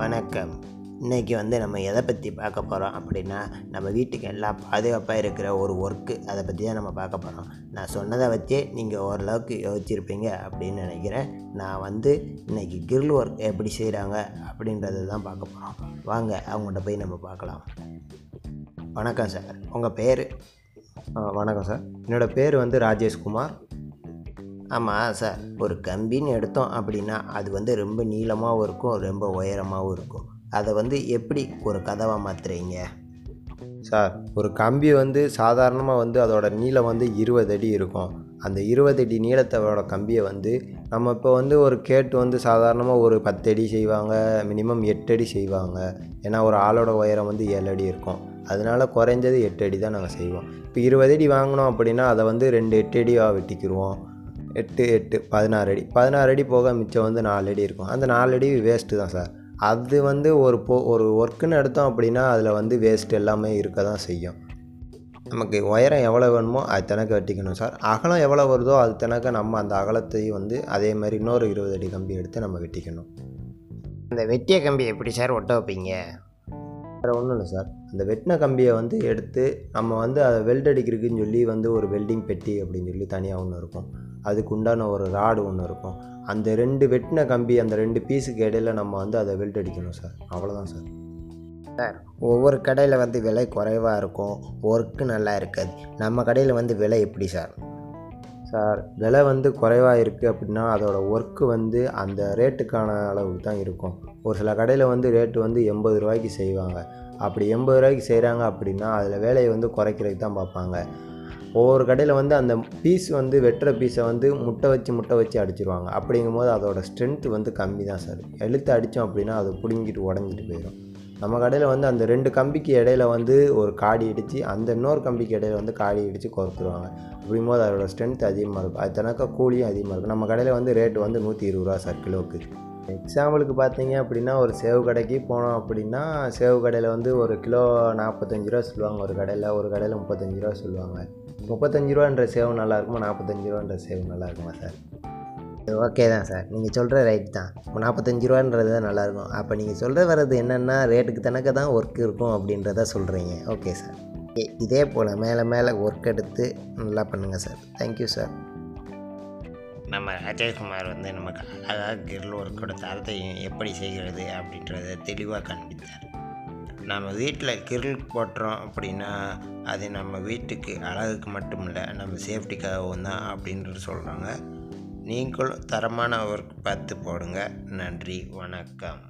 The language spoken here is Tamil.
வணக்கம். இன்னைக்கு வந்து நம்ம எதை பற்றி பார்க்க போகிறோம் அப்படின்னா நம்ம வீட்டுக்கு எல்லாம் பாதுகாப்பாக இருக்கிற ஒரு ஒர்க்கு அதை பற்றி தான் நம்ம பார்க்க போகிறோம் நான் சொன்னதை வச்சே நீங்கள் ஓரளவுக்கு யோசிச்சிருப்பீங்க அப்படின்னு நினைக்கிறேன். நான் வந்து இன்னைக்கு கிரில் ஒர்க் எப்படி செய்கிறாங்க அப்படின்றத தான் பார்க்க போகிறோம் வாங்க அவங்கள்ட்ட போய் நம்ம பார்க்கலாம். வணக்கம் சார் உங்கள் பேர்? வணக்கம் சார் என்னோடய பேர் வந்து ராஜேஷ்குமார். ஆமாம் சார் ஒரு கம்பின்னு எடுத்தோம் அப்படின்னா அது வந்து ரொம்ப நீளமாகவும் இருக்கும் ரொம்ப உயரமாகவும் இருக்கும். அதை வந்து எப்படி ஒரு கதவாக மாற்றுறீங்க சார் ஒரு கம்பி வந்து சாதாரணமாக வந்து அதோட நீளம் வந்து இருபது அடி இருக்கும். அந்த இருபது அடி நீளத்தோட கம்பியை வந்து நம்ம இப்போ வந்து ஒரு கேட்டு வந்து சாதாரணமாக ஒரு பத்து அடி செய்வாங்க மினிமம் எட்டு அடி செய்வாங்க. ஏன்னா ஒரு ஆளோட உயரம் வந்து ஏழு அடி இருக்கும். அதனால குறைஞ்சது எட்டு அடி தான் நாங்கள் செய்வோம். இப்போ இருபது அடி வாங்கினோம் அப்படின்னா அதை வந்து ரெண்டு எட்டு அடியாக வெட்டிக்கிடுவோம் எட்டு எட்டு பதினாறு அடி. பதினாறு அடி போக மிச்சம் வந்து நாலு அடி இருக்கும். அந்த நாலு அடி வேஸ்ட்டு தான் சார். அது வந்து ஒரு போ ஒரு ஒர்க்குன்னு எடுத்தோம் அப்படின்னா அதில் வந்து வேஸ்ட் எல்லாமே இருக்க தான் செய்யும். நமக்கு உயரம் எவ்வளோ வேணுமோ அது தனக்கு வெட்டிக்கணும் சார். அகலம் எவ்வளோ வருதோ அது தனக்கு நம்ம அந்த அகலத்தையும் வந்து அதே மாதிரி இன்னொரு இருபது அடி கம்பி எடுத்து நம்ம வெட்டிக்கணும். அந்த வெட்டிய கம்பி எப்படி சார் ஒட்ட வைப்பீங்க? வேறு ஒன்றும் இல்லை சார். அந்த வெட்டின கம்பியை வந்து எடுத்து நம்ம வந்து அதை வெல்ட் அடிக்கிறதுக்குன்னு சொல்லி வந்து ஒரு வெல்டிங் பெட்டி அப்படின்னு சொல்லி தனியாக ஒன்று இருக்கும். அதுக்கு உண்டான ஒரு ராடு ஒன்று இருக்கும். அந்த ரெண்டு வெட்டின கம்பி அந்த ரெண்டு பீஸுக்கு இடையில நம்ம வந்து அதை வெல்ட் அடிக்கணும் சார். அவ்வளோதான் சார். ஒவ்வொரு கடையில் வந்து விலை குறைவாக இருக்கும். ஒர்க்கு நல்லா இருக்காது. நம்ம கடையில் வந்து விலை எப்படி சார்? சார் விலை வந்து குறைவாக இருக்குது அப்படின்னா அதோட ஒர்க்கு வந்து அந்த ரேட்டுக்கான அளவுக்கு தான் இருக்கும். ஒரு சில கடையில் வந்து ரேட்டு வந்து எண்பது ரூபாய்க்கு செய்வாங்க. அப்படி எண்பது ரூபாய்க்கு செய்கிறாங்க அப்படின்னா அதில் வேலையை வந்து குறைக்கிறதுக்கு தான் பார்ப்பாங்க. ஒவ்வொரு கடையில் வந்து அந்த பீஸ் வந்து வெட்டுற பீஸை வந்து முட்டை வச்சு முட்டை வச்சு அடிச்சிருவாங்க. அப்படிங்கும்போது அதோட ஸ்ட்ரென்த்து வந்து கம்மி தான் சார். எழுத்து அடித்தோம் அப்படின்னா அது பிடுங்கிட்டு உடஞ்சிட்டு போயிடும் நம்ம கடையில் வந்து அந்த ரெண்டு கம்பிக்கு இடையில வந்து ஒரு காடி இடித்து அந்த இன்னொரு கம்பிக்கு இடையில வந்து காடி இடித்து கோர்த்துருவாங்க. அப்படிங்கும்போது அதோட ஸ்ட்ரென்த் அதிகமாக இருக்கும். அது தனக்கா கூலியும் அதிகமாக இருக்கும். நம்ம கடையில் வந்து ரேட்டு வந்து நூற்றி இருபது ரூபா சார் கிலோவுக்கு எக்ஸாம்பிளுக்கு பார்த்தீங்க அப்படின்னா ஒரு சேவு கடைக்கு போனோம் அப்படின்னா சேவு கடையில் வந்து ஒரு கிலோ நாற்பத்தஞ்சு ரூபா சொல்லுவாங்க. ஒரு கடையில் ஒரு கடையில் முப்பத்தஞ்சு ரூபா சொல்லுவாங்க. முப்பத்தஞ்சு ரூபான்ற சேவு நல்லா இருக்குமா? நாற்பத்தஞ்சு ரூபான்ற சேவு நல்லா இருக்குமா சார் ஓகே தான் சார் நீங்கள் சொல்கிற ரைட் தான். நாற்பத்தஞ்சு ரூபான்றது தான் நல்லாயிருக்கும். அப்போ நீங்கள் சொல்கிற வர்றது என்னென்னா ரேட்டுக்கு தனக்க தான் ஒர்க் இருக்கும் அப்படின்றத சொல்கிறீங்க ஓகே சார் இதே போல் மேலே மேலே ஒர்க் எடுத்து நல்லா பண்ணுங்கள் சார் தேங்க்யூ சார் நம்ம ராஜேஷ்குமார் வந்து நமக்கு அழகாக கிரில் ஒர்க்கோட தரத்தையும் எப்படி செய்கிறது அப்படின்றத தெளிவாக காண்பித்தார். நம்ம வீட்டில் கிரில் போட்டுறோம் அப்படின்னா அது நம்ம வீட்டுக்கு அழகுக்கு மட்டும் இல்லை நம்ம சேஃப்டிக்காகவும் தான் அப்படின்றது சொல்கிறாங்க நீங்களும் தரமான ஒர்க் பார்த்து போடுங்க. நன்றி வணக்கம்.